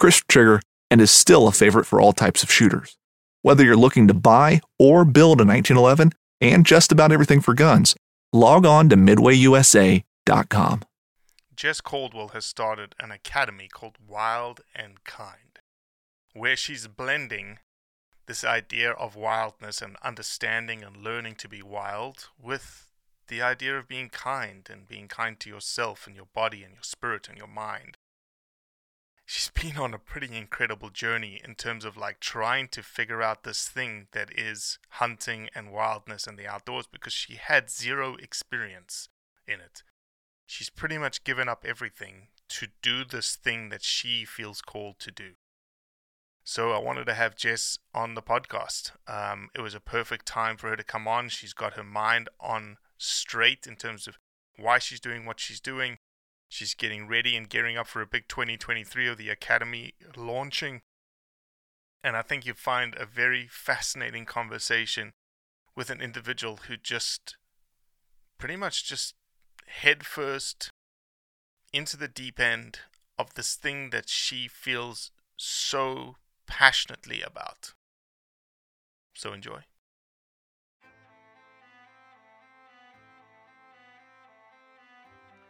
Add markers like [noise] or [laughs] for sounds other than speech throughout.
crisp trigger, and is still a favorite for all types of shooters. Whether you're looking to buy or build a 1911 and just about everything for guns, log on to midwayusa.com. Jess Caldwell has started an academy called Wild and Kind, where she's blending this idea of wildness and understanding and learning to be wild with the idea of being kind and being kind to yourself and your body and your spirit and your mind. She's [laughs] been on a pretty incredible journey in terms of like trying to figure out this thing that is hunting and wildness and the outdoors because she had zero experience in it she's pretty much given up everything to do this thing that she feels called to do. So I wanted to have Jess on the podcast. Um, it was a perfect time for her to come on. She's got her mind on straight in terms of why she's doing what she's doing. She's getting ready and gearing up for a big 2023 of the Academy launching. And I think you'll find a very fascinating conversation with an individual who just pretty much just headfirst into the deep end of this thing that she feels so passionately about. So enjoy.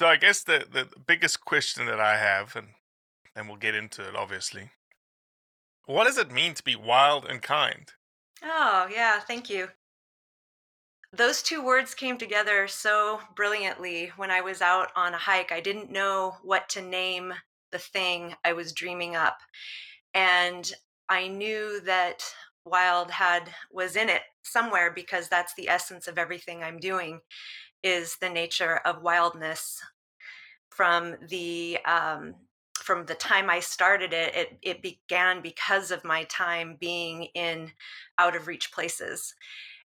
So I guess the, the biggest question that I have, and and we'll get into it obviously, what does it mean to be wild and kind? Oh, yeah, thank you. Those two words came together so brilliantly when I was out on a hike. I didn't know what to name the thing I was dreaming up. And I knew that wild had was in it somewhere because that's the essence of everything I'm doing is the nature of wildness from the um, from the time I started it, it it began because of my time being in out of reach places.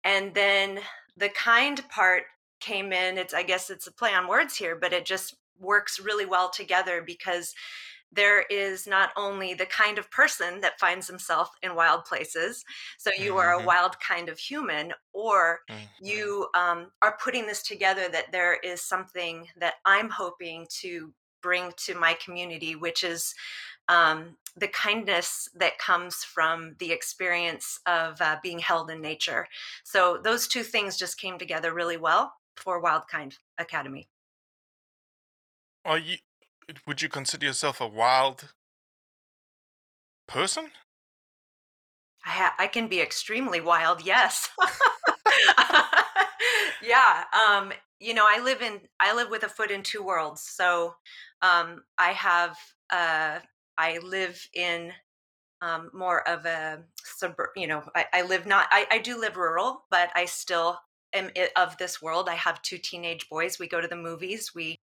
and then the kind part came in. It's I guess it's a play on words here, but it just works really well together because there is not only the kind of person that finds himself in wild places so you are a mm-hmm. wild kind of human or mm-hmm. you um, are putting this together that there is something that i'm hoping to bring to my community which is um, the kindness that comes from the experience of uh, being held in nature so those two things just came together really well for wildkind academy are you would you consider yourself a wild person? I, ha- I can be extremely wild, yes. [laughs] yeah, um, you know, I live in I live with a foot in two worlds. So um, I have uh, I live in um, more of a suburb. You know, I, I live not I, I do live rural, but I still am of this world. I have two teenage boys. We go to the movies. We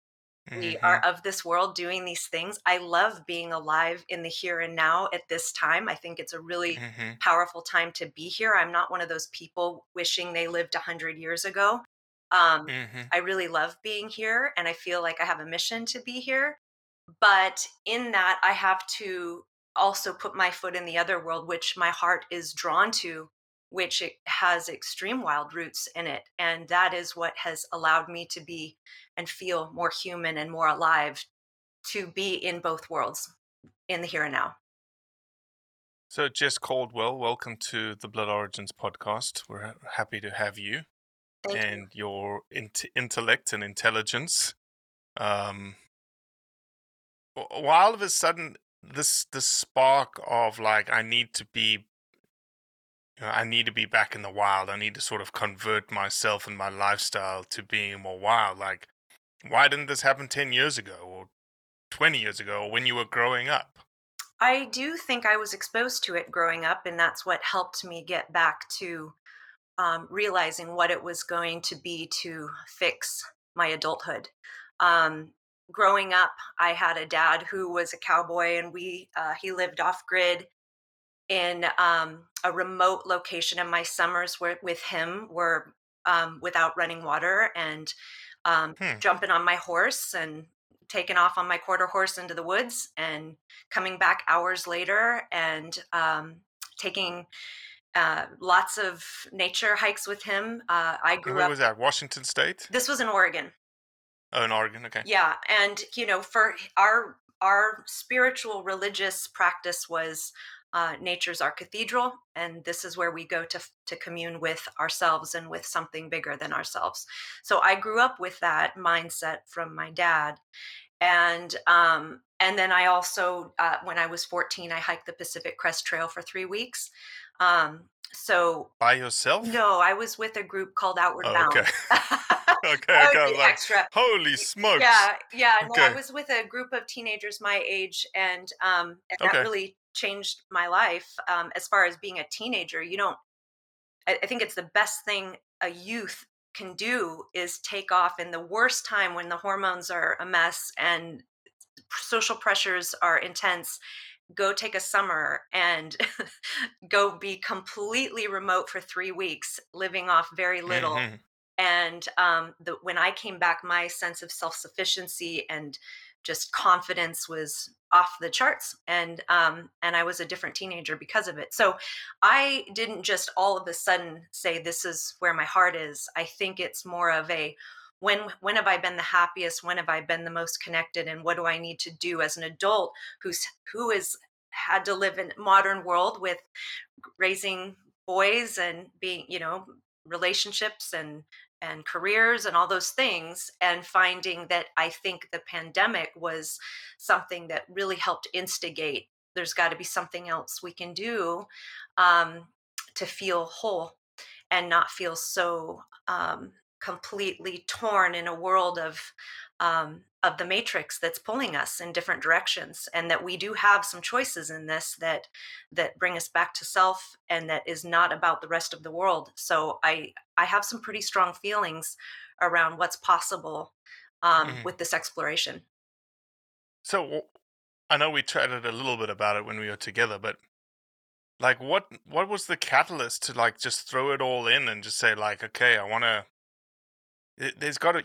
Mm-hmm. We are of this world doing these things. I love being alive in the here and now at this time. I think it's a really mm-hmm. powerful time to be here. I'm not one of those people wishing they lived 100 years ago. Um, mm-hmm. I really love being here and I feel like I have a mission to be here. But in that, I have to also put my foot in the other world, which my heart is drawn to which has extreme wild roots in it. And that is what has allowed me to be and feel more human and more alive to be in both worlds, in the here and now. So, Jess Caldwell, welcome to the Blood Origins podcast. We're happy to have you Thank and you. your int- intellect and intelligence. Um, while of a sudden, this this spark of like, I need to be I need to be back in the wild. I need to sort of convert myself and my lifestyle to being more wild. Like, why didn't this happen 10 years ago or 20 years ago or when you were growing up? I do think I was exposed to it growing up, and that's what helped me get back to um, realizing what it was going to be to fix my adulthood. Um, growing up, I had a dad who was a cowboy, and we uh, he lived off grid in um, a remote location, and my summers were with him were um, without running water and um, hmm. jumping on my horse and taking off on my quarter horse into the woods and coming back hours later and um, taking uh, lots of nature hikes with him. Uh, I grew Where up. was that? Washington State. This was in Oregon. Oh, in Oregon. Okay. Yeah, and you know, for our our spiritual religious practice was uh, nature's our cathedral, and this is where we go to to commune with ourselves and with something bigger than ourselves. So I grew up with that mindset from my dad, and um, and then I also, uh, when I was 14, I hiked the Pacific Crest Trail for three weeks. Um, so by yourself? No, I was with a group called Outward oh, Bound. [laughs] [laughs] Okay. okay, okay. Like, extra. Holy smokes! Yeah, yeah. No, I was with a group of teenagers my age, and um, and okay. that really changed my life um, as far as being a teenager you don't I, I think it's the best thing a youth can do is take off in the worst time when the hormones are a mess and social pressures are intense go take a summer and [laughs] go be completely remote for three weeks living off very little mm-hmm. and um, the, when i came back my sense of self-sufficiency and just confidence was off the charts and um and i was a different teenager because of it. So i didn't just all of a sudden say this is where my heart is. I think it's more of a when when have i been the happiest? When have i been the most connected? And what do i need to do as an adult who's who has had to live in modern world with raising boys and being you know relationships and and careers and all those things and finding that i think the pandemic was something that really helped instigate there's got to be something else we can do um, to feel whole and not feel so um, completely torn in a world of um, of the matrix that's pulling us in different directions and that we do have some choices in this that that bring us back to self and that is not about the rest of the world so i i have some pretty strong feelings around what's possible um, mm-hmm. with this exploration so i know we chatted a little bit about it when we were together but like what what was the catalyst to like just throw it all in and just say like okay i want to there's got to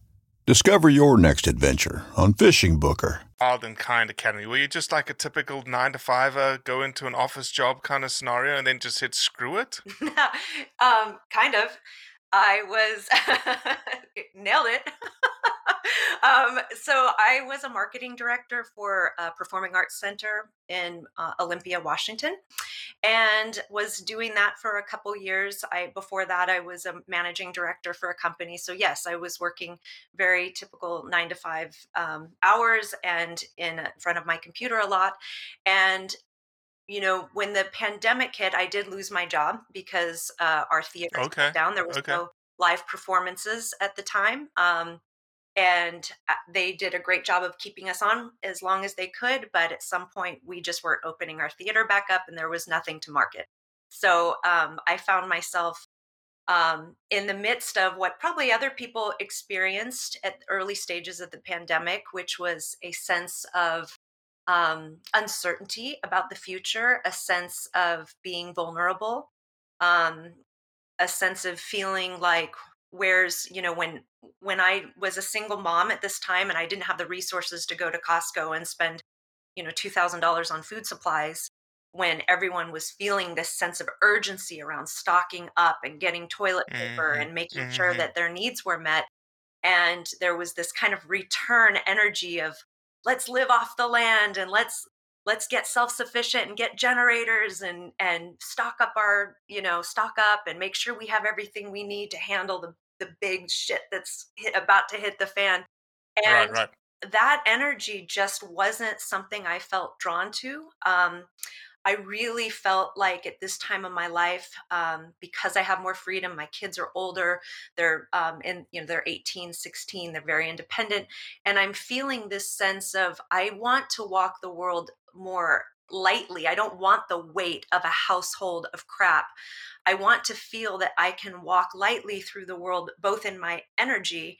Discover your next adventure on Fishing Booker. wild and kind academy were you just like a typical nine to fiver go into an office job kind of scenario and then just hit screw it [laughs] um, kind of. I was [laughs] nailed it. um, so I was a marketing director for a performing arts center in uh, Olympia, Washington, and was doing that for a couple years. I before that I was a managing director for a company. So yes, I was working very typical nine to five um, hours and in front of my computer a lot. And you know, when the pandemic hit, I did lose my job because uh, our theater Okay, down. There was okay. no live performances at the time. Um, and uh, they did a great job of keeping us on as long as they could. But at some point, we just weren't opening our theater back up and there was nothing to market. So um, I found myself um, in the midst of what probably other people experienced at early stages of the pandemic, which was a sense of um, uncertainty about the future, a sense of being vulnerable, um, a sense of feeling like where's you know when when I was a single mom at this time and I didn't have the resources to go to Costco and spend you know two thousand dollars on food supplies when everyone was feeling this sense of urgency around stocking up and getting toilet paper Mhm, and making sure mhm. that their needs were met and there was this kind of return energy of let's live off the land and let's let's get self-sufficient and get generators and and stock up our you know stock up and make sure we have everything we need to handle the the big shit that's hit, about to hit the fan right and right that energy just wasn't something I felt drawn to. Um, I really felt like at this time of my life, um, because I have more freedom, my kids are older, they're um, in, you know, they're 18, 16, they're very independent. And I'm feeling this sense of I want to walk the world more lightly. I don't want the weight of a household of crap. I want to feel that I can walk lightly through the world, both in my energy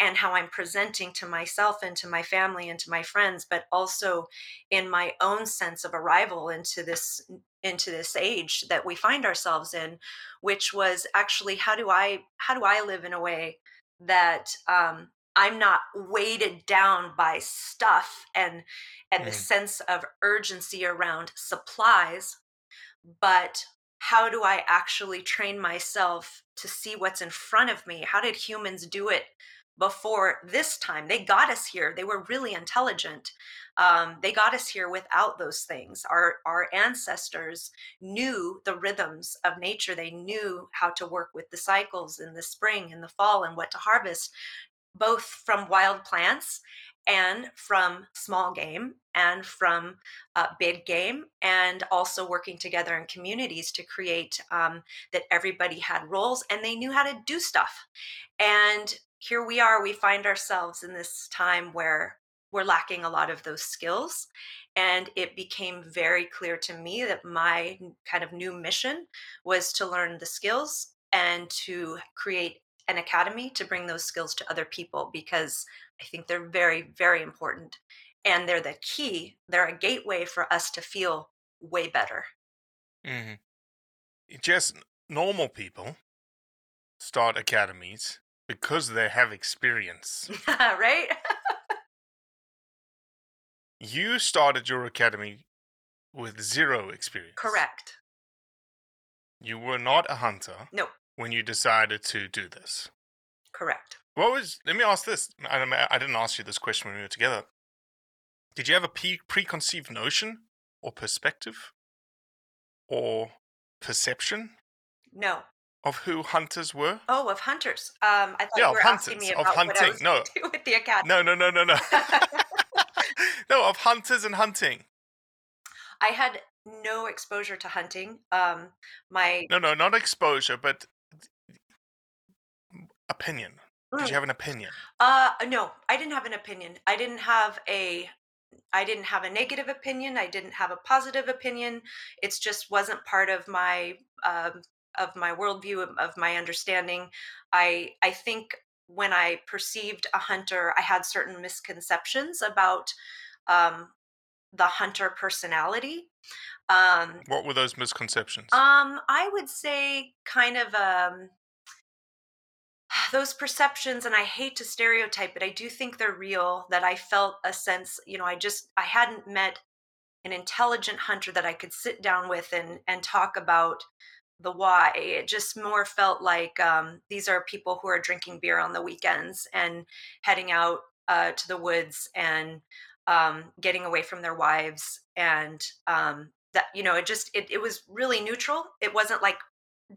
and how I'm presenting to myself and to my family and to my friends, but also in my own sense of arrival into this into this age that we find ourselves in, which was actually how do I how do I live in a way that um, I'm not weighted down by stuff and and the Mm. sense of urgency around supplies, but how do I actually train myself to see what's in front of me? How did humans do it before this time? They got us here. They were really intelligent. Um, they got us here without those things. Our our ancestors knew the rhythms of nature. They knew how to work with the cycles in the spring and the fall and what to harvest, both from wild plants and from small game and from uh, big game, and also working together in communities to create um, that everybody had roles and they knew how to do stuff. And here we are, we find ourselves in this time where we're lacking a lot of those skills. And it became very clear to me that my kind of new mission was to learn the skills and to create an academy to bring those skills to other people because I think they're very, very important. And they're the key, they're a gateway for us to feel way better. Mm-hmm. just normal people start academies because they have experience [laughs] right? you started your academy with zero experience Correct. you were not a hunter No, when you decided to do this correct. What was? Let me ask this. I, I didn't ask you this question when we were together. Did you have a pre- preconceived notion or perspective or perception No. Of who hunters were? Oh, of hunters. Um, I thought Yeah, you of were asking hunters, me of about what I was No. [laughs] with the academy. No, no, no, no, no. [laughs] [laughs] no, of hunters and hunting. I had no exposure to hunting. Um, my No, no, not exposure, but opinion. Did Mm. you have an opinion? Uh no, I didn't have an opinion. I didn't have a I didn't have a negative opinion. I didn't have a positive opinion. It's just wasn't part of my um, of my worldview of, my understanding. I I think when I perceived a hunter, I had certain misconceptions about um, the hunter personality. Um, What were those misconceptions? um, I would say kind of um, [sighs] those perceptions, and I hate to stereotype, but I do think they're real. That I felt a sense, you know, I just I hadn't met an intelligent hunter that I could sit down with and and talk about the why. It just more felt like um, these are people who are drinking beer on the weekends and heading out uh, to the woods and um, getting away from their wives and um, that you know it just it, it was really neutral. It wasn't like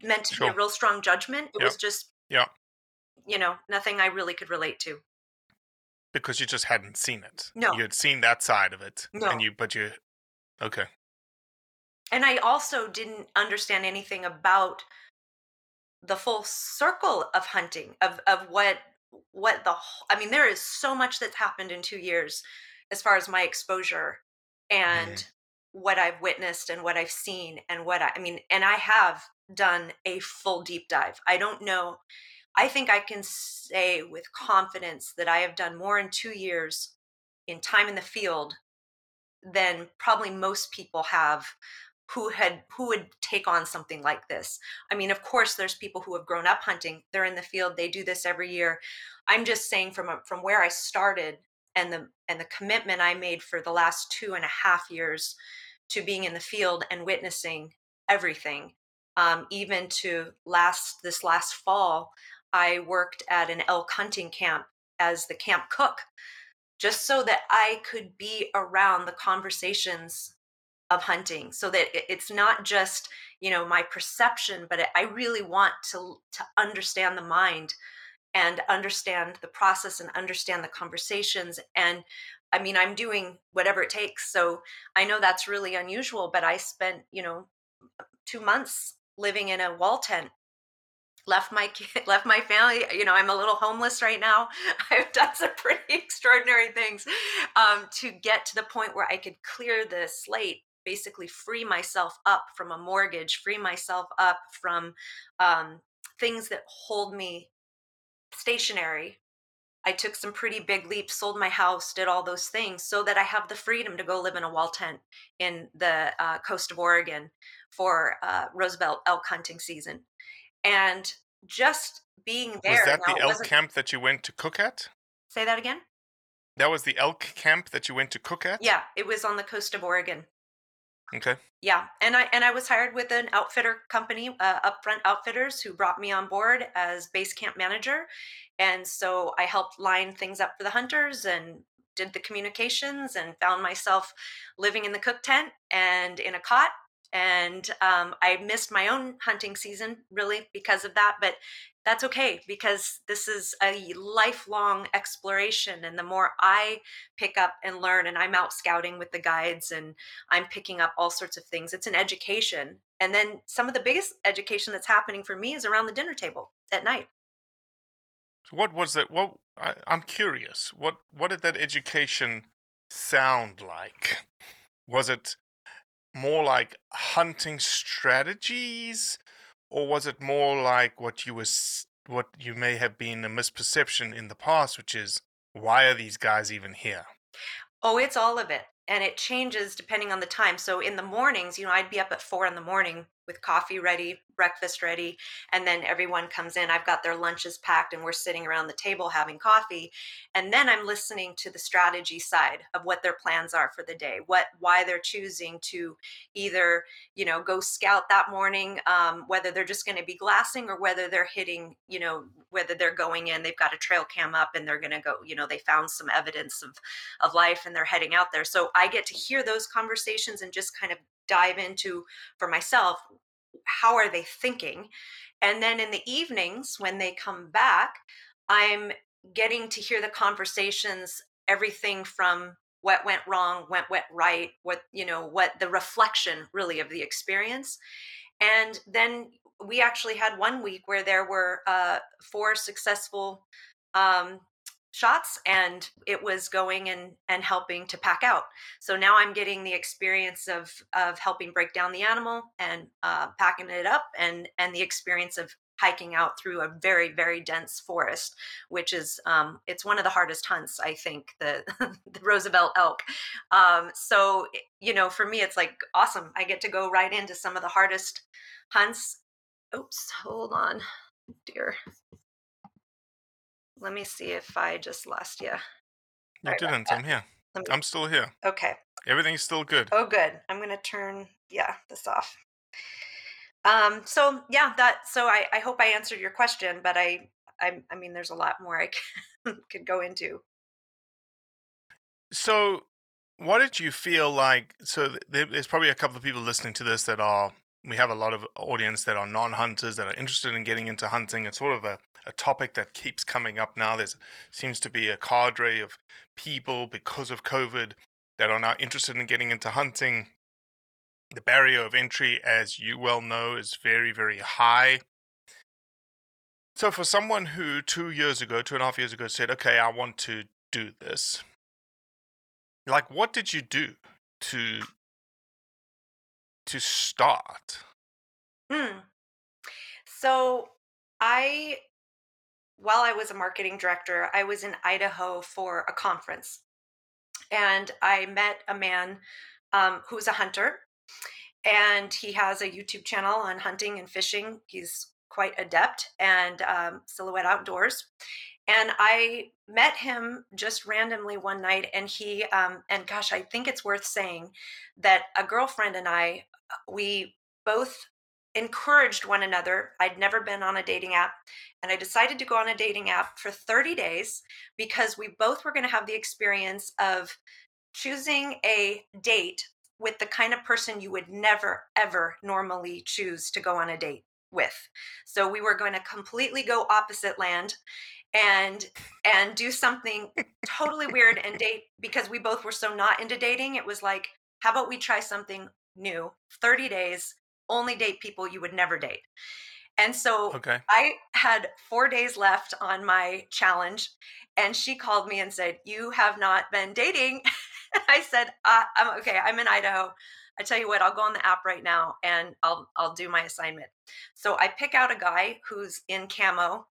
meant to be a real strong judgment. It was just Yeah, you know nothing I really could relate to. because you just hadn't seen it. No. You had seen that side of it. No. And you, but you, okay. And I also didn't understand anything about the full circle of hunting of of what what the I mean there is so much that's happened in 2 years as far as my exposure mm-hmm. and what I've witnessed and what I've seen and what I, I mean and I have done a full deep dive. I don't know I think I can say with confidence that I have done more in 2 years in time in the field than probably most people have who had who would take on something like this. I mean, of course, there's people who have grown up hunting. They're in the field. They do this every year. I'm just saying from a, from where I started and the and the commitment I made for the last two and a half years to being in the field and witnessing everything. Um, even to last this last fall, I worked at an elk hunting camp as the camp cook just so that I could be around the conversations of hunting so that it's not just you know my perception but i really want to to understand the mind and understand the process and understand the conversations and i mean i'm doing whatever it takes so i know that's really unusual but i spent you know 2 months living in a wall tent. Left my kid [laughs] left my family you know i'm a little homeless right now. [laughs] I've done some [laughs] pretty extraordinary things um, to get to the point where i could clear the slate basically free myself up from a mortgage free myself up from um, things that hold me stationary i took some pretty big leaps sold my house did all those things so that i have the freedom to go live in a wall tent in the uh, coast of oregon for uh, roosevelt elk hunting season and just being there was that now, the elk camp that you went to cook at? say that again That was the elk camp that you went to cook at? yeah it was on the coast of oregon Okay. Yeah, and I and I was hired with an outfitter company, uh, Upfront Outfitters, who brought me on board as base camp manager, and so I helped line things up for the hunters and did the communications and found myself living in the cook tent and in a cot. And um, I missed my own hunting season really because of that, but that's okay because this is a lifelong exploration. And the more I pick up and learn, and I'm out scouting with the guides and I'm picking up all sorts of things. It's an education. And then some of the biggest education that's happening for me is around the dinner table at night. So what was that? What I, I'm curious. What what did that education sound like? Was it more like hunting strategies, or was it more like what you was what you may have been a misperception in the past, which is why are these guys even here? Oh, it's all of it. And it changes depending on the time. So in the mornings, you know, I'd be up at four in the morning with coffee ready, breakfast ready, and then everyone comes in. I've got their lunches packed and we're sitting around the table having coffee. And then I'm listening to the strategy side of what their plans are for the day, what why they're choosing to either, you know, go scout that morning, um, whether they're just going to be glassing or whether they're hitting, you know, whether they're going in, they've got a trail cam up and they're going to go, you know, they found some evidence of of life and they're heading out there. So I get to hear those conversations and just kind of dive into for myself how are they thinking? And then in the evenings when they come back, I'm getting to hear the conversations everything from what went wrong, what went right, what you know, what the reflection really of the experience. And then we actually had one week where there were uh, four successful um, shots and it was going and and helping to pack out. So now i'm getting the experience of of helping break down the animal and uh, packing it up and and the experience of hiking out through a very very dense forest which is um, it's one of the hardest hunts i think the, [laughs] the roosevelt elk. Um, so you know for me it's like awesome. I get to go right into some of the hardest hunts. Oops hold on dear let me see if I just lost you. You didn't. I'm here. Me... I'm still here. Okay. Everything's still good. Oh, good. I'm gonna turn yeah this off. Um. So yeah, that. So I I hope I answered your question, but I I I mean, there's a lot more I can, [laughs] could go into. So, what did you feel like? So there's probably a couple of people listening to this that are. We have a lot of audience that are non-hunters that are interested in getting into hunting. It's sort of a a topic that keeps coming up now. There seems to be a cadre of people because of COVID that are now interested in getting into hunting. The barrier of entry, as you well know, is very, very high. So, for someone who two years ago, two and a half years ago, said, Okay, I want to do this, like, what did you do to to start? Hmm. So I while I was a marketing director, I was in Idaho for a conference. And I met a man um, who's a hunter. And he has a YouTube channel on hunting and fishing. He's quite adept and um, Silhouette Outdoors. And I met him just randomly one night. And he, um, and gosh, I think it's worth saying that a girlfriend and I, we both encouraged one another. I'd never been on a dating app, and I decided to go on a dating app for 30 days because we both were going to have the experience of choosing a date with the kind of person you would never, ever normally choose to go on a date with. So we were going to completely go opposite land and and do something totally weird and [laughs] date because we both were so not into dating it was like how about we try something new 30 days only date people you would never date. And so okay. I had four days left on my challenge, and she called me and said, You have not been dating. And [laughs] I said, uh, I'm okay, I'm in Idaho. I tell you what, I'll go on the app right now and I'll I'll do my assignment. So I pick out a guy who's in camo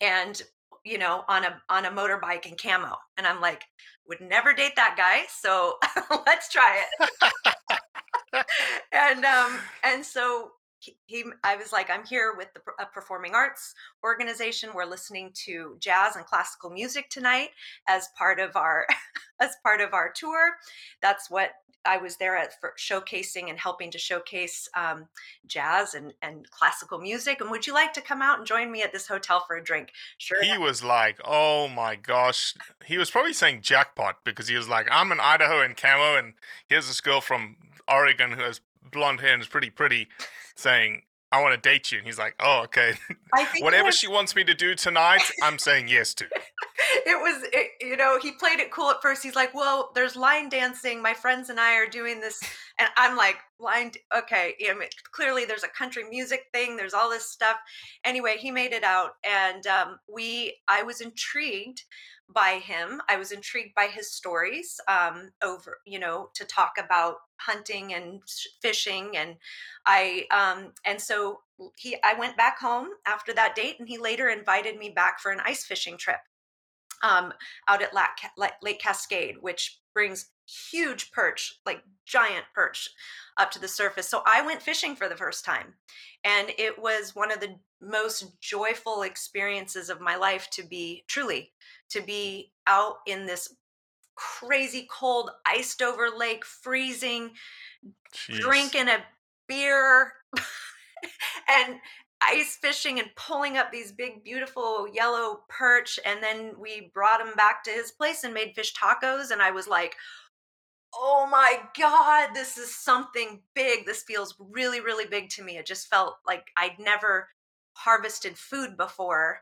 and you know on a on a motorbike in camo and I'm like would never date that guy so [laughs] let's try it [laughs] [laughs] and um and so he, he, I was like, I'm here with the a performing arts organization. We're listening to jazz and classical music tonight as part of our [laughs] as part of our tour. That's what I was there at for showcasing and helping to showcase um, jazz and, and classical music. And would you like to come out and join me at this hotel for a drink? Sure. He was like, oh my gosh. He was probably saying jackpot because he was like, I'm in Idaho in camo, and here's this girl from Oregon who has blonde hair and is pretty pretty saying, I want to date you. And he's like, oh, okay. [laughs] Whatever was... she wants me to do tonight, I'm saying yes to. [laughs] it was, it, you know, he played it cool at first. He's like, well, there's line dancing. My friends and I are doing this. And I'm like, line, okay. I mean, clearly there's a country music thing. There's all this stuff. Anyway, he made it out. And um, we, I was intrigued by him. I was intrigued by his stories um, over, you know, to talk about hunting and fishing, and I um, and so he. I went back home after that date, and he later invited me back for an ice fishing trip um, out at Lake Cascade, which brings huge perch, like giant perch, up to the surface. So I went fishing for the first time, and it was one of the most joyful experiences of my life to be truly to be out in this crazy cold iced over lake freezing Jeez. drinking a beer [laughs] and ice fishing and pulling up these big beautiful yellow perch and then we brought him back to his place and made fish tacos and i was like oh my god this is something big this feels really really big to me it just felt like i'd never harvested food before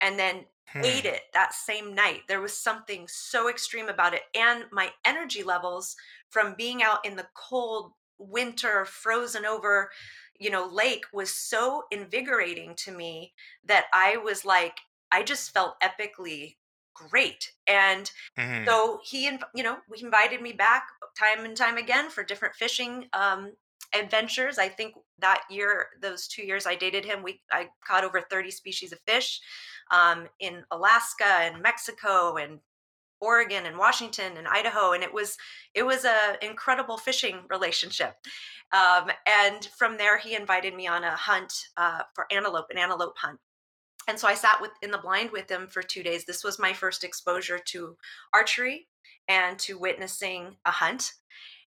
and then ate hmm. it that same night. There was something so extreme about it. And my energy levels from being out in the cold winter, frozen over, you know, lake was so invigorating to me that I was like, I just felt epically great. And Mhm. so he, you know, he invited me back time and time again for different fishing um, adventures. I think that year, those two years I dated him, we I caught over 30 species of fish um, in Alaska and Mexico and Oregon and Washington and Idaho, and it was it was a incredible fishing relationship. Um, and from there, he invited me on a hunt uh, for antelope, an antelope hunt. And so I sat with in the blind with them for two days. This was my first exposure to archery and to witnessing a hunt.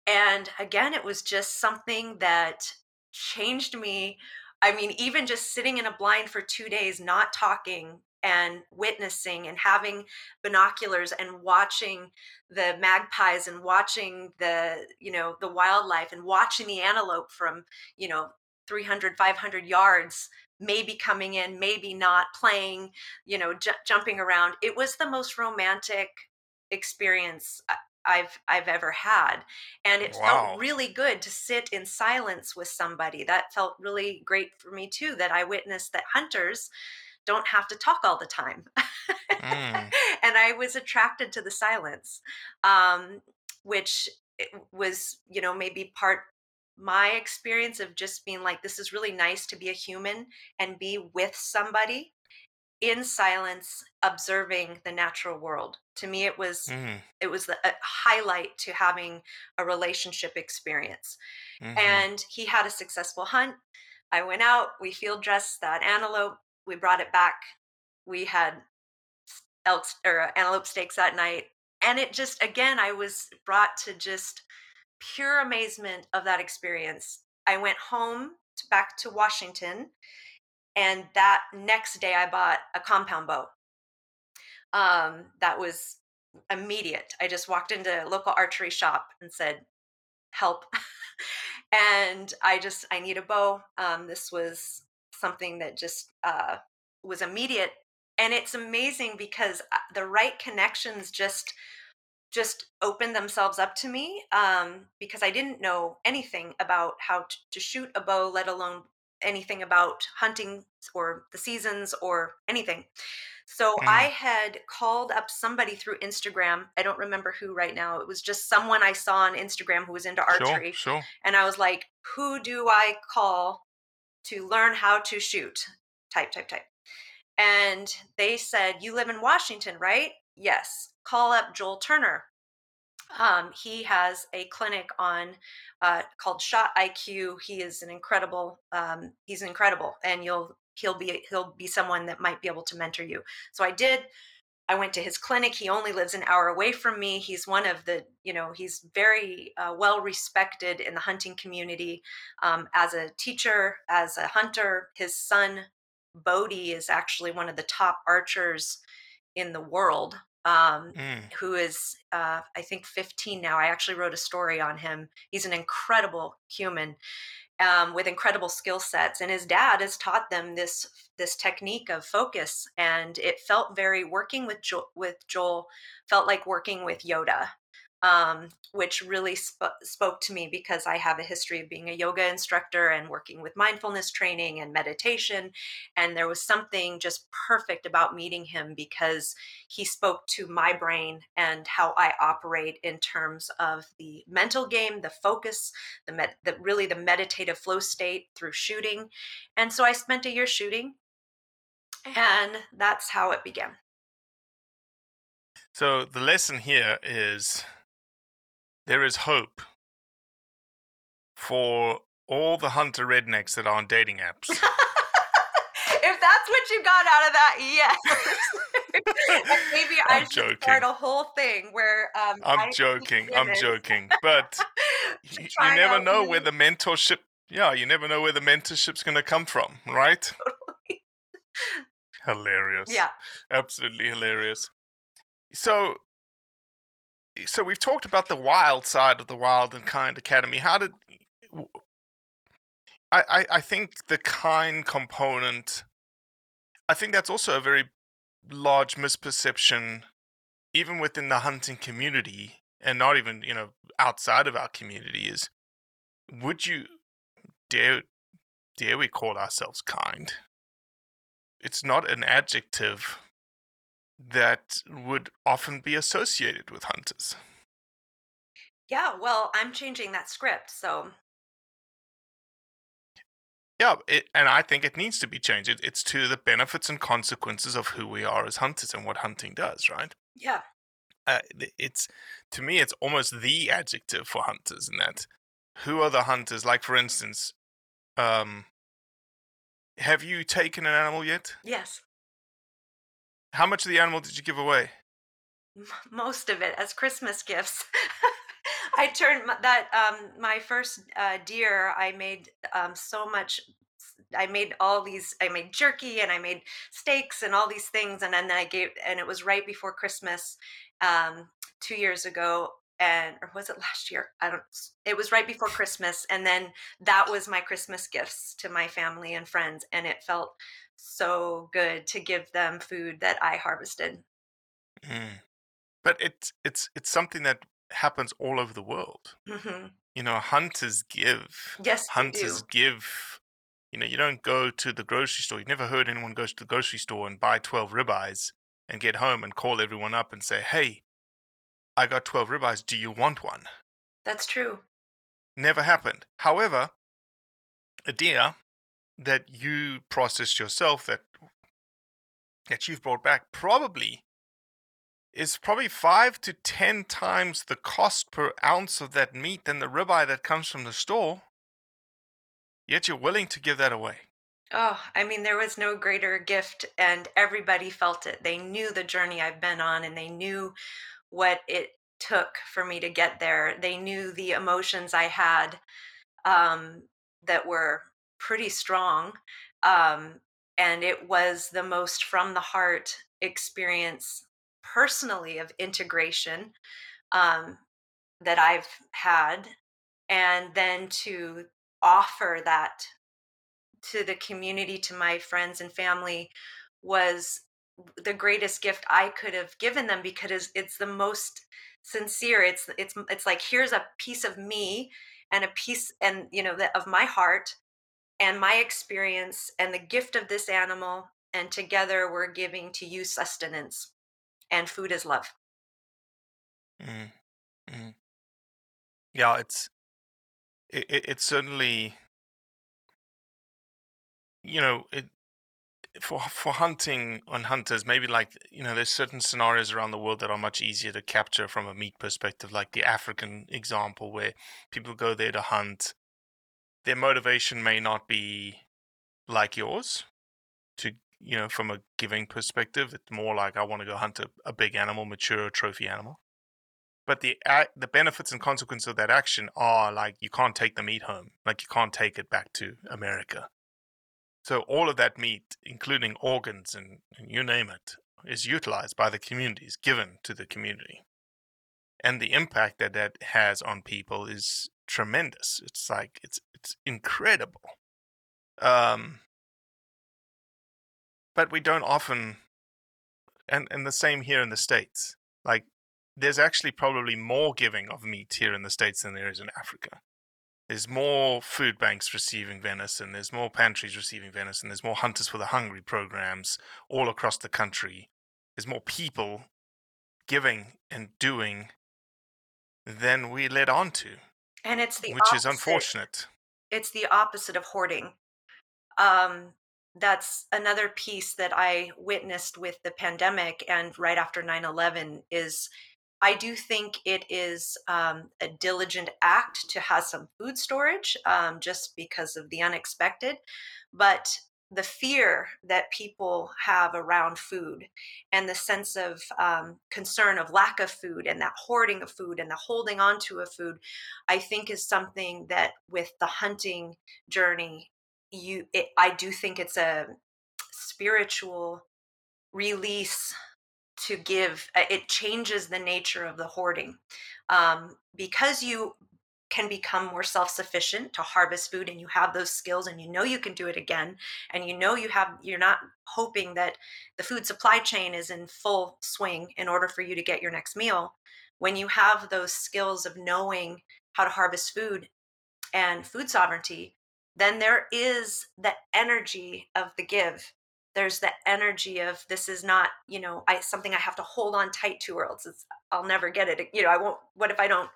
And again, it was just something that changed me. I mean, even just sitting in a blind for two days, not talking and witnessing and having binoculars and watching the magpies and watching the, you know, the wildlife and watching the antelope from, you know, 300, 500 yards, maybe coming in, maybe not playing, you know, ju- jumping around. It was the most romantic experience I've I've ever had, and it Wow. felt really good to sit in silence with somebody. That felt really great for me too. That I witnessed that hunters don't have to talk all the time, Mm. [laughs] and I was attracted to the silence, um, which was you know maybe part my experience of just being like this is really nice to be a human and be with somebody in silence observing the natural world to me it was Mm. it was the a highlight to having a relationship experience Mhm. and he had a successful hunt i went out we field dressed that antelope we brought it back we had elk or antelope steaks that night and it just again i was brought to just pure amazement of that experience. I went home to, back to washington and that next day i bought a compound bow um, that was immediate. I just walked into a local archery shop and said help. [laughs] And i just i need a bow. Um, this was something that just uh, was immediate. And it's amazing because uh, the right connections just just opened themselves up to me um, because I didn't know anything about how t- to shoot a bow, let alone anything about hunting or the seasons or anything. So Mm. I had called up somebody through Instagram. I don't remember who right now. It was just someone I saw on Instagram who was into archery. Sure, sure. And I was like, who do I call to learn how to shoot? Type, type, type. And they said, You live in Washington, right? Yes. Call up Joel Turner. Um, he has a clinic on uh, called Shot IQ. He is an incredible. Um, he's incredible, and you'll he'll be he'll be someone that might be able to mentor you. So I did. I went to his clinic. He only lives an hour away from me. He's one of the, you know, he's very uh, well respected in the hunting community um, as a teacher, as a hunter. His son, Bodie, is actually one of the top archers in the world. Um, Mm. who is, uh, I think, 15 now. I actually wrote a story on him. He's an incredible human um, with incredible skill sets, and his dad has taught them this this technique of focus. And it felt very working with jo- with Joel felt like working with Yoda, um, which really sp- spoke to me because I have a history of being a yoga instructor and working with mindfulness training and meditation. And there was something just perfect about meeting him because he spoke to my brain and how I operate in terms of the mental game, the focus, the, med- the really the meditative flow state through shooting. And so I spent a year shooting, and that's how it began. So the lesson here is there is hope for all the hunter rednecks that are on dating apps. [laughs] if that's what you got out of that, yes. [laughs] Maybe [laughs] I I'm should joking. start a whole thing where um, I'm I joking. I'm joking. But you, you never know new- where the mentorship. Yeah, you never know where the mentorship's going to come from, right? Hilarious. Yeah. absolutely hilarious. So, so we've talked about the wild side of the Wild and Kind Academy. How did I? I, I think the kind component. I think that's also a very large misperception, even within the hunting community, and not even you know outside of our community, is would you dare dare we call ourselves kind? It's not an adjective that would often be associated with hunters. Yeah, well, I'm changing that script, so Yeah, it, and I think it needs to be changed. It, it's to the benefits and consequences of who we are as hunters and what hunting does, right? yeah. Uh, it's to me, it's almost the adjective for hunters in that. Who are the hunters? Like, for instance, um, have you taken an animal yet? Yes. How much of the animal did you give away? Most of it as Christmas gifts. [laughs] I turned that um my first uh, deer. I made um so much. I made all these. I made jerky and I made steaks and all these things, and then I gave. And it was right before Christmas, um, two years ago, and or was it last year? I don't. It was right before Christmas, and then that was my Christmas gifts to my family and friends, and it felt so good to give them food that I harvested. Mm. But it's it's it's something that happens all over the world. hmm You know, hunters give. Yes, hunters give. You know, you don't go to the grocery store. You've never heard anyone goes to the grocery store and buy twelve ribeyes and get home and call everyone up and say, "Hey, I got twelve ribeyes. Do you want one?" That's true. Never happened. However, a deer that you processed yourself that that you've brought back probably is probably five to ten times the cost per ounce of that meat than the ribeye that comes from the store. Yet you're willing to give that away. Oh, I mean, there was no greater gift, and everybody felt it. They knew the journey I've been on, and they knew what it took for me to get there. They knew the emotions I had um, that were pretty strong. Um, and it was the most from the heart experience personally of integration um, that I've had. And then to offer that to the community, to my friends and family, was the greatest gift I could have given them because it's the most sincere. It's it's it's like here's a piece of me and a piece and you know the, of my heart and my experience and the gift of this animal and together we're giving to you sustenance and food is love. Mm. Yeah, it's it, it, it's certainly you know it for for hunting on hunters maybe like you know there's certain scenarios around the world that are much easier to capture from a meat perspective like the african example where people go there to hunt their motivation may not be like yours to you know from a giving perspective. It's more like i want to go hunt a, a big animal mature trophy animal. But the ac- the benefits and consequences of that action are like you can't take the meat home. Like you can't take it back to america. So all of that meat, including organs and, and you name it, is utilized by the communities, given to the community. And the impact that that has on people is tremendous. It's like it's it's incredible. Um, but we don't often, and and the same here in the states. Like there's actually probably more giving of meat here in the states than there is in Africa there's more food banks receiving venison, there's more pantries receiving venison, there's more Hunters for the Hungry programs all across the country. There's more people giving and doing than we led on to, And it's the which is unfortunate. it's the opposite of hoarding. Um, that's another piece that I witnessed with the pandemic and right after 9 11 is I do think it is um, a diligent act to have some food storage um, just because of the unexpected. But the fear that people have around food and the sense of um, concern of lack of food and that hoarding of food and the holding on to a food i think is something that with the hunting journey you it, i do think it's a spiritual release to give uh, it changes the nature of the hoarding. Um, because you can become more self-sufficient to harvest food and you have those skills and you know you can do it again and you know you have you're not hoping that the food supply chain is in full swing in order for you to get your next meal when you have those skills of knowing how to harvest food and food sovereignty then there is the energy of the give. There's the energy of this is not you know i something i have to hold on tight to or else i'll never get it you know i won't what if i don't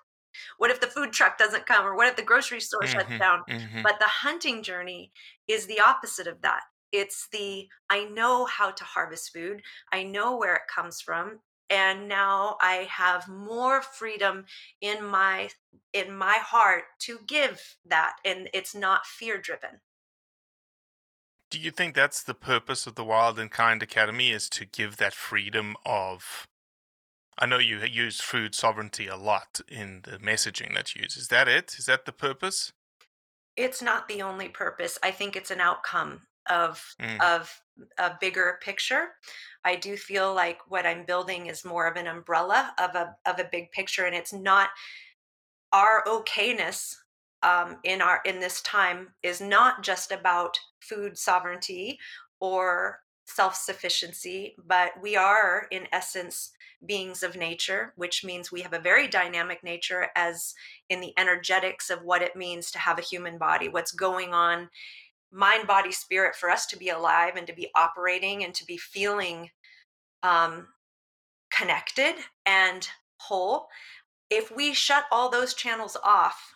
what if the food truck doesn't come? Or what if the grocery store mm-hmm, shuts down? Mm-hmm. But the hunting journey is the opposite of that. It's the I know how to harvest food, I know where it comes from. And now I have more freedom in my in my heart to give that, and it's not fear driven. Do you think that's the purpose of the Wild and Kind Academy is to give that freedom of I know you use food sovereignty a lot in the messaging that you use. Is that it? Is that the purpose? It's not the only purpose. I think it's an outcome of mm. of a bigger picture. I do feel like what I'm building is more of an umbrella of a of a big picture, and it's not our okayness um, in our in this time is not just about food sovereignty or self sufficiency, but we are in essence beings of nature, which means we have a very dynamic nature as in the energetics of what it means to have a human body, what's going on, mind, body, spirit, for us to be alive and to be operating and to be feeling um, connected and whole. If we shut all those channels off,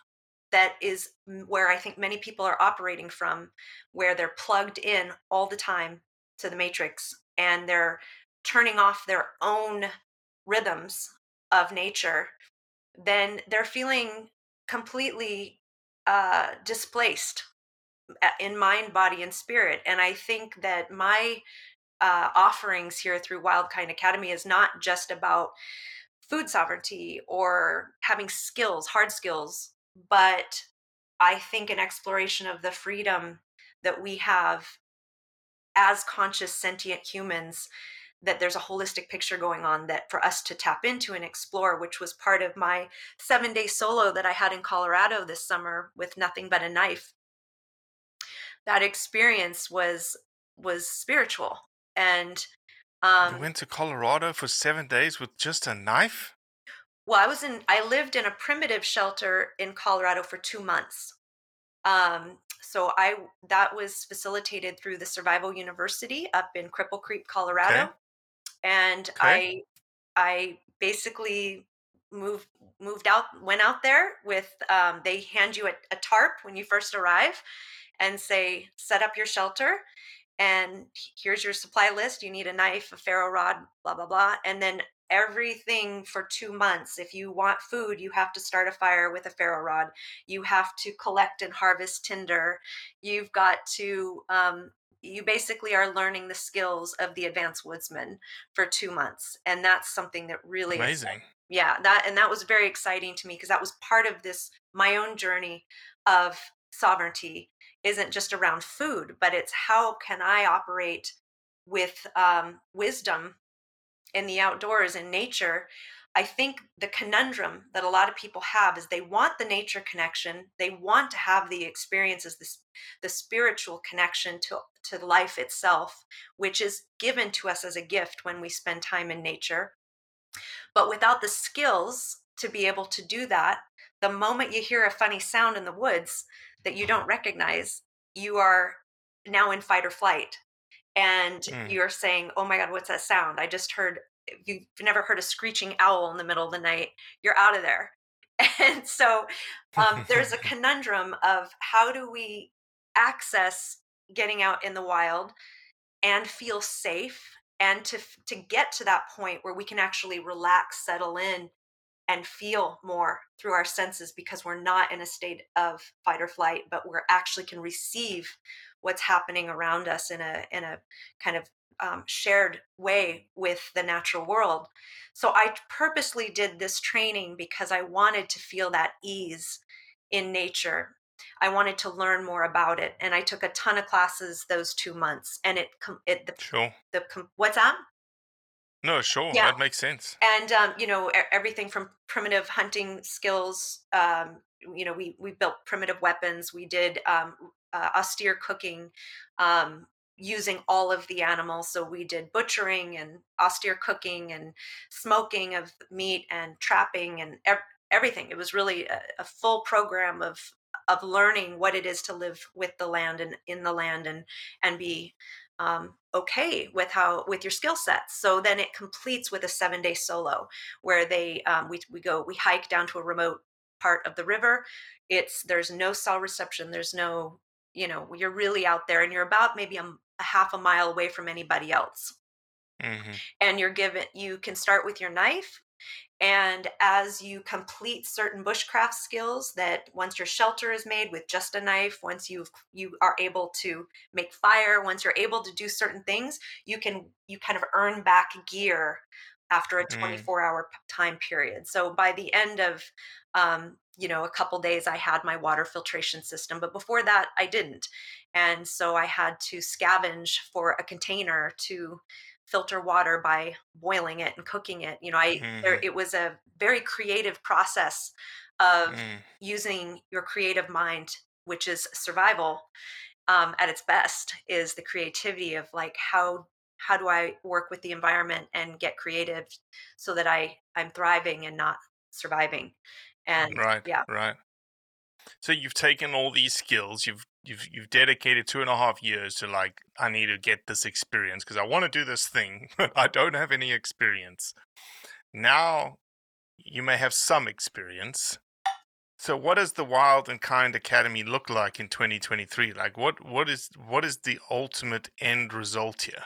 that is where I think many people are operating from, where they're plugged in all the time to the matrix and they're turning off their own rhythms of nature, then they're feeling completely uh, displaced in mind, body, and spirit. And I think that my uh, offerings here through Wild Kind Academy is not just about food sovereignty or having skills, hard skills, but I think an exploration of the freedom that we have as conscious sentient humans that there's a holistic picture going on that for us to tap into and explore which was part of my 7 day solo that I had in Colorado this summer with nothing but a knife. That experience was was spiritual. And um you went to Colorado for 7 days with just a knife? Well I was in I lived in a primitive shelter in Colorado for 2 months. Um so I that was facilitated through the Survival University up in Cripple Creek, Colorado. Okay and okay. I I basically moved moved out went out there with um, they hand you a, a tarp when you first arrive and say set up your shelter and here's your supply list you need a knife a ferro rod blah blah blah and then everything for two months. If you want food you have to start a fire with a ferro rod. You have to collect and harvest tinder. You've got to um, you basically are learning the skills of the advanced woodsman for two months and that's something that really amazing. Yeah that and that was very exciting to me because that was part of this my own journey of sovereignty isn't just around food but it's how can i operate with um, wisdom in the outdoors in nature I think the conundrum that a lot of people have is they want the nature connection, they want to have the experiences, the, the spiritual connection to, to life itself, which is given to us as a gift when we spend time in nature. But without the skills to be able to do that, the moment you hear a funny sound in the woods that you don't recognize, you are now in fight or flight and mm. you're saying, "Oh my God, what's that sound? I just heard you've never heard a screeching owl in the middle of the night, you're out of there. [laughs] And so um, there's a [laughs] conundrum of how do we access getting out in the wild and feel safe and to to get to that point where we can actually relax, settle in and feel more through our senses because we're not in a state of fight or flight, but we're actually can receive what's happening around us in a in a kind of um, shared way with the natural world. So I purposely did this training because I wanted to feel that ease in nature. I wanted to learn more about it, and I took a ton of classes those two months. And it, it the, sure. The what's that? No, sure, yeah. that makes sense. And um, you know, everything from primitive hunting skills, um, you know we we built primitive weapons we did um, uh, austere cooking um, using all of the animals. So we did butchering and austere cooking and smoking of meat and trapping and ev- everything. It was really a, a full program of of learning what it is to live with the land and in the land and and be um, okay with how with your skill sets so then it completes with a seven day solo where they um, we, we go we hike down to a remote part of the river. It's there's no cell reception there's no you know you're really out there and you're about maybe a, a half a mile away from anybody else Mm-hmm. and you're given you can start with your knife and as you complete certain bushcraft skills that once your shelter is made with just a knife once you you are able to make fire once you're able to do certain things you can you kind of earn back gear after a Mm. 24 hour p- time period so by the end of um, you know a couple days i had my water filtration system but before that i didn't and so i had to scavenge for a container to filter water by boiling it and cooking it you know i there, Mhm. it was a very creative process of Mm. using your creative mind which is survival um, at its best is the creativity of like how how do i work with the environment and get creative so that i i'm thriving and not surviving and Right. yeah Right. So you've taken all these skills, you've you've you've dedicated two and a half years to like, I need to get this experience because I want to do this thing, [laughs] but I don't have any experience. Now you may have some experience. So what does the Wild and Kind Academy look like in 2023? Like what what is what is the ultimate end result here?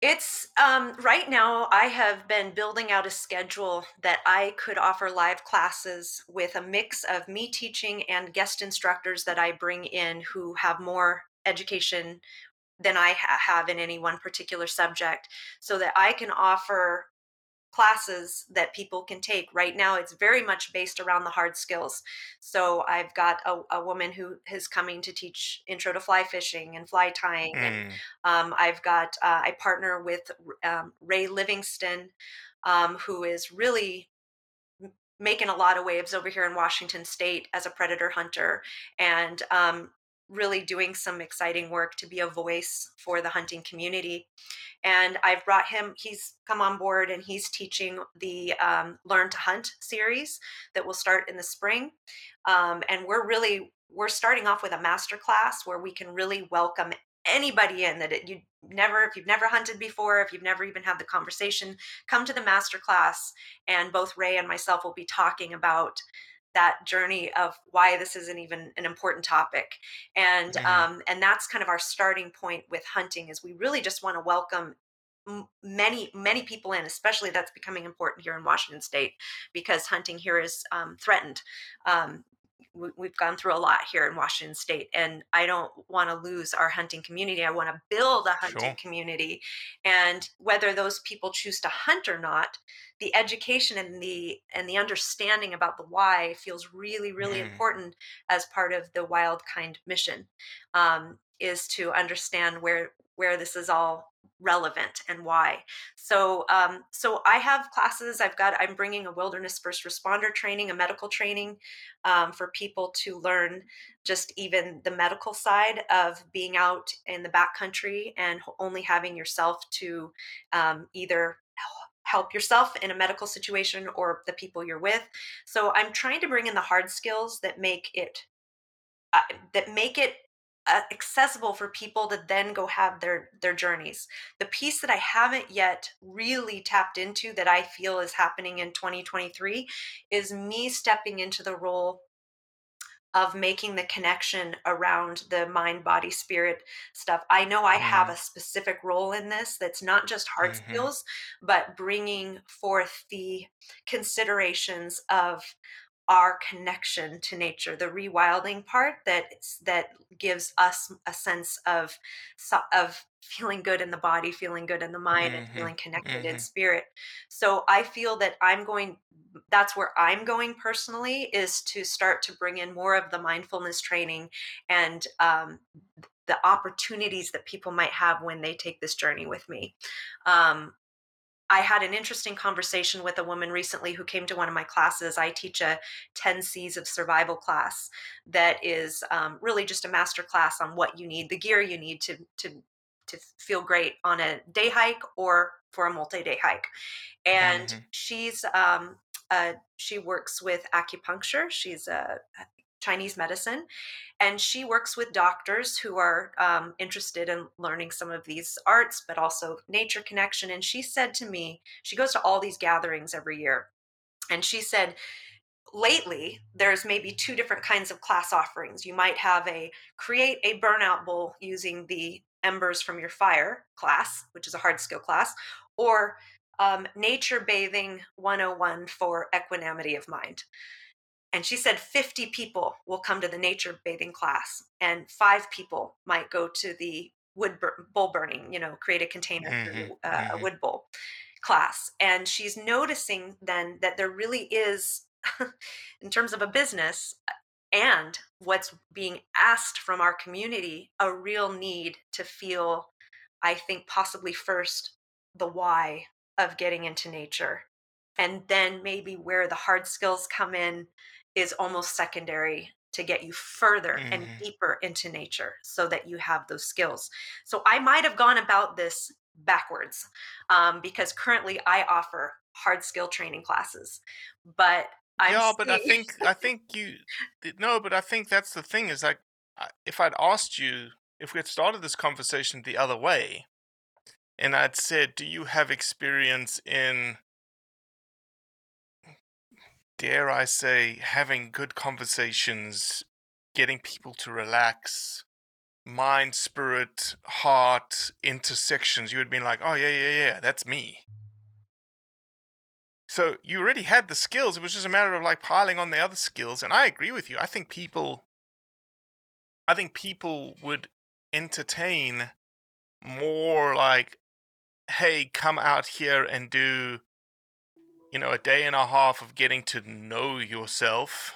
It's um, right now. I have been building out a schedule that I could offer live classes with a mix of me teaching and guest instructors that I bring in who have more education than I ha- have in any one particular subject, so that I can offer classes that people can take. Right now, it's very much based around the hard skills. So I've got a, a woman who is coming to teach intro to fly fishing and fly tying and Mm. um, I've got, uh, I partner with um, Ray Livingston, um, who is really making a lot of waves over here in Washington State as a predator hunter and um, really doing some exciting work to be a voice for the hunting community. And I've brought him, he's come on board and he's teaching the um, Learn to Hunt series that will start in the spring. Um, and we're really, we're starting off with a master class where we can really welcome anybody in that you never if you've never hunted before if you've never even had the conversation come to the master class and both ray and myself will be talking about that journey of why this isn't even an important topic and Mhm. um, and that's kind of our starting point with hunting is we really just want to welcome many many people in especially that's becoming important here in washington state because hunting here is um, threatened um, we've gone through a lot here in Washington State, and I don't want to lose our hunting community. I want to build a hunting Sure. community, and whether those people choose to hunt or not, the education and the and the understanding about the why feels really, really Mhm. important as part of the Wild Kind mission. Um, is to understand where where this is all relevant and why. So, um, so I have classes. I've got. I'm bringing a wilderness first responder training, a medical training, um, for people to learn just even the medical side of being out in the backcountry and only having yourself to um, either help yourself in a medical situation or the people you're with. So I'm trying to bring in the hard skills that make it uh, that make it accessible for people to then go have their their journeys. The piece that I haven't yet really tapped into that I feel is happening in 2023 is me stepping into the role of making the connection around the mind body spirit stuff. I know I have Mhm. a specific role in this that's not just hard Mhm. skills but bringing forth the considerations of our connection to nature the rewilding part that that gives us a sense of of feeling good in the body feeling good in the mind and Mhm. feeling connected in Mhm. spirit so i feel that i'm going that's where i'm going personally is to start to bring in more of the mindfulness training and um, the opportunities that people might have when they take this journey with me um, I had an interesting conversation with a woman recently who came to one of my classes. I teach a 10 C's of survival class that is um, really just a master class on what you need, the gear you need to, to, to feel great on a day hike or for a multi day hike. And mm-hmm. she's, um, uh, she works with acupuncture. She's a Chinese medicine. And she works with doctors who are um, interested in learning some of these arts, but also nature connection. And she said to me, she goes to all these gatherings every year. And she said, lately, there's maybe two different kinds of class offerings. You might have a create a burnout bowl using the embers from your fire class, which is a hard skill class, or um, nature bathing 101 for equanimity of mind. And she said 50 people will come to the nature bathing class, and five people might go to the wood bur- bowl burning, you know, create a container mm-hmm. uh, mm-hmm. a wood bowl class. And she's noticing then that there really is, [laughs] in terms of a business and what's being asked from our community, a real need to feel, I think, possibly first the why of getting into nature. And then maybe where the hard skills come in is almost secondary to get you further mm-hmm. and deeper into nature so that you have those skills. So I might have gone about this backwards um, because currently I offer hard skill training classes, but I'm yeah, but I think I think you no, but I think that's the thing is like if I'd asked you if we had started this conversation the other way, and I'd said, "Do you have experience in dare I say, having good conversations, getting people to relax, mind, spirit, heart intersections, you would be like, oh, yeah, yeah, yeah, that's me. So you already had the skills. It was just a matter of like piling on the other skills. And I agree with you. I think people, I think people would entertain more like, hey, come out here and do you know, a day and a half of getting to know yourself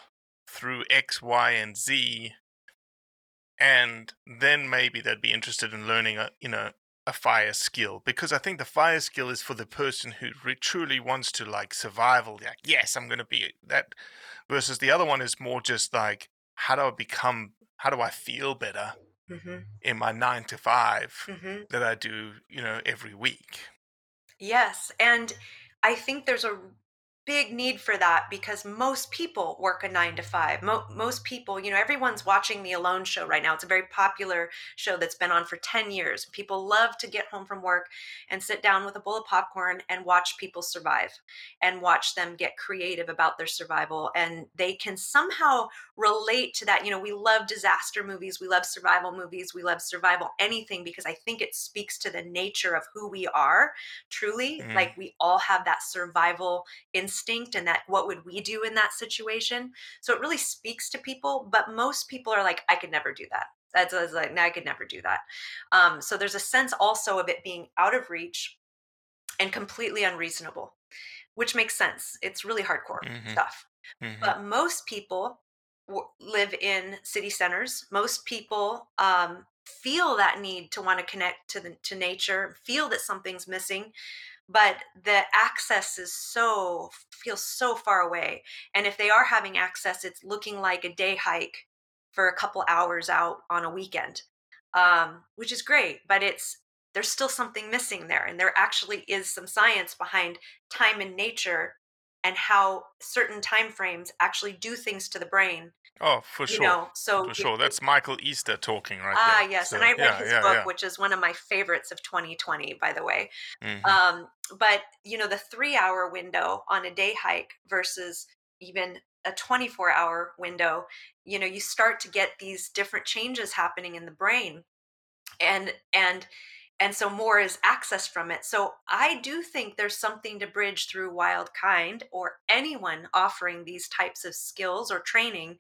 through X, Y, and Z, and then maybe they'd be interested in learning a, you know, a fire skill because I think the fire skill is for the person who re- truly wants to like survival. Like, yes, I'm going to be that. Versus the other one is more just like, how do I become? How do I feel better mm-hmm. in my nine to 5 mm-hmm. that I do, you know, every week? Yes, and I think there's a big need for that because most people work a nine to five. Mo- most people, you know, everyone's watching The Alone Show right now. It's a very popular show that's been on for 10 years. People love to get home from work and sit down with a bowl of popcorn and watch people survive and watch them get creative about their survival. And they can somehow relate to that. You know, we love disaster movies, we love survival movies, we love survival anything because I think it speaks to the nature of who we are truly. Mm. Like we all have that survival instinct and that what would we do in that situation so it really speaks to people but most people are like i could never do that that's like no, i could never do that um, so there's a sense also of it being out of reach and completely unreasonable which makes sense it's really hardcore mm-hmm. stuff mm-hmm. but most people w- live in city centers most people um, feel that need to want to connect to the to nature feel that something's missing but the access is so feels so far away and if they are having access it's looking like a day hike for a couple hours out on a weekend um, which is great but it's there's still something missing there and there actually is some science behind time and nature and how certain time frames actually do things to the brain Oh, for sure. Know, so for sure. That's Michael Easter talking right ah, there. Ah, yes, so, and I read yeah, his yeah, book, yeah. which is one of my favorites of 2020, by the way. Mm-hmm. Um, but you know, the three-hour window on a day hike versus even a 24-hour window, you know, you start to get these different changes happening in the brain, and and and so more is accessed from it. So i do think there's something to bridge through wild kind or anyone offering these types of skills or training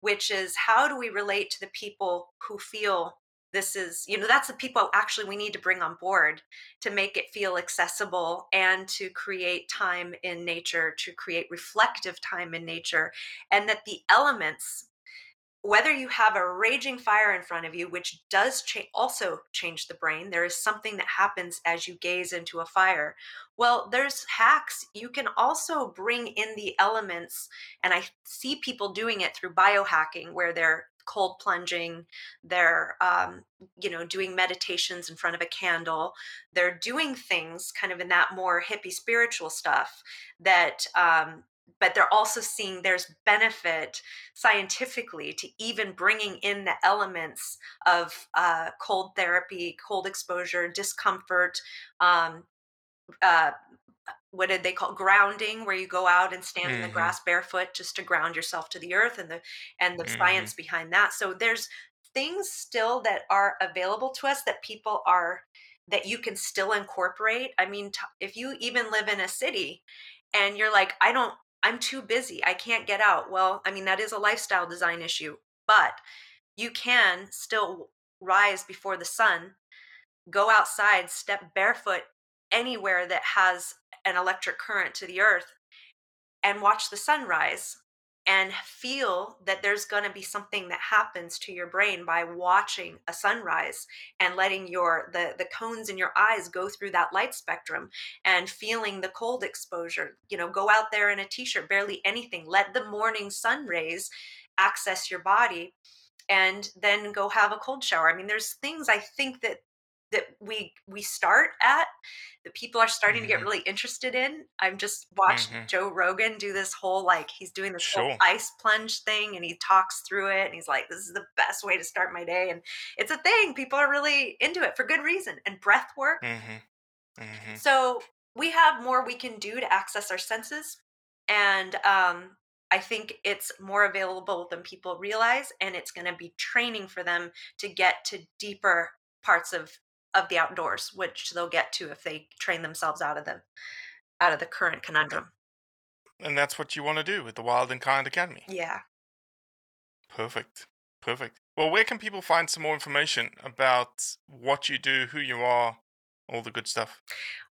which is how do we relate to the people who feel this is you know that's the people actually we need to bring on board to make it feel accessible and to create time in nature to create reflective time in nature and that the elements whether you have a raging fire in front of you, which does cha- also change the brain, there is something that happens as you gaze into a fire. Well, there's hacks. You can also bring in the elements, and I see people doing it through biohacking, where they're cold plunging they're um, you know doing meditations in front of a candle they're doing things kind of in that more hippie spiritual stuff that um, but they're also seeing there's benefit scientifically to even bringing in the elements of uh, cold therapy, cold exposure, discomfort. Um, uh, what did they call grounding where you go out and stand mm-hmm. in the mm-hmm. grass barefoot just to ground yourself to the earth and the and the mm-hmm. science behind that so there's things still that are available to us that people are that you can still incorporate i mean t- if you even live in a city and you're like i don't I'm too busy. I can't get out. Well, I mean, that is a lifestyle design issue, but you can still rise before the sun, go outside, step barefoot anywhere that has an electric current to the earth, and watch the sunrise and feel that there's going to be something that happens to your brain by watching a sunrise and letting your the the cones in your eyes go through that light spectrum and feeling the cold exposure. You know go out there in a t-shirt barely anything. Let the morning sun rays access your body and then go have a cold shower. I mean there's things i think that that we we start at that people are starting mm-hmm. to get mm-hmm. really interested in. I've just watched mm-hmm. Joe Rogan do this whole like he's doing this sure. whole ice plunge thing and he talks through it and he's like this is the best way to start my day and it's a thing people are really into it for good reason and breath work. Mm-hmm. mm-hmm. So we have more we can do to access our senses and um I think it's more available than people realize, and it's going to be training for them to get to deeper parts of of the outdoors, which they'll get to if they train themselves out of the out of the current conundrum. And that's what you want to do with the Wild and Kind Academy. Yeah. Perfect. Perfect. Well, where can people find some more information about what you do, who you are, all the good stuff?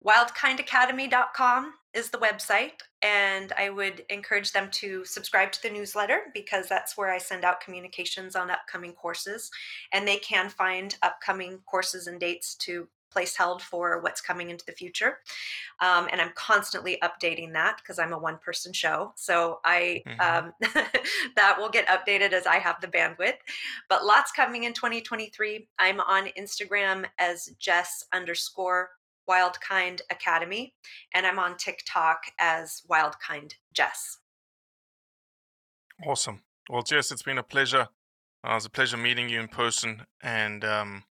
Wildkindacademy.com is the website, and I would encourage them to subscribe to the newsletter because that's where I send out communications on upcoming courses, and they can find upcoming courses and dates to place held for what's coming into the future. Um, and I'm constantly updating that because I'm a one person show. So I mm-hmm. um, [laughs] that will get updated as I have the bandwidth. But lots coming in 2023. I'm on Instagram as Jess underscore Wildkind Academy, and I'm on TikTok as Wildkind Jess. Awesome. Well, Jess, it's been a pleasure. Uh, it was a pleasure meeting you in person, and um,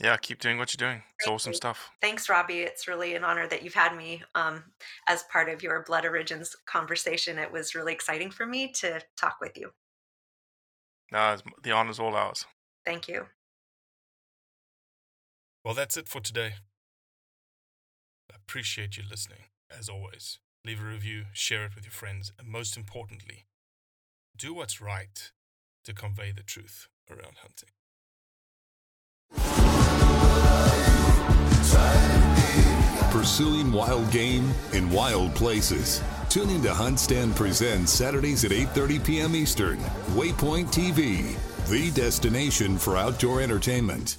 yeah, keep doing what you're doing. It's Thank awesome you. stuff. Thanks, Robbie. It's really an honor that you've had me um, as part of your Blood Origins conversation. It was really exciting for me to talk with you. No, the honor's all ours. Thank you. Well, that's it for today. Appreciate you listening, as always. Leave a review, share it with your friends, and most importantly, do what's right to convey the truth around hunting. Pursuing wild game in wild places. Tune in to HuntStand Presents Saturdays at 8:30 p.m. Eastern. Waypoint TV, the destination for outdoor entertainment.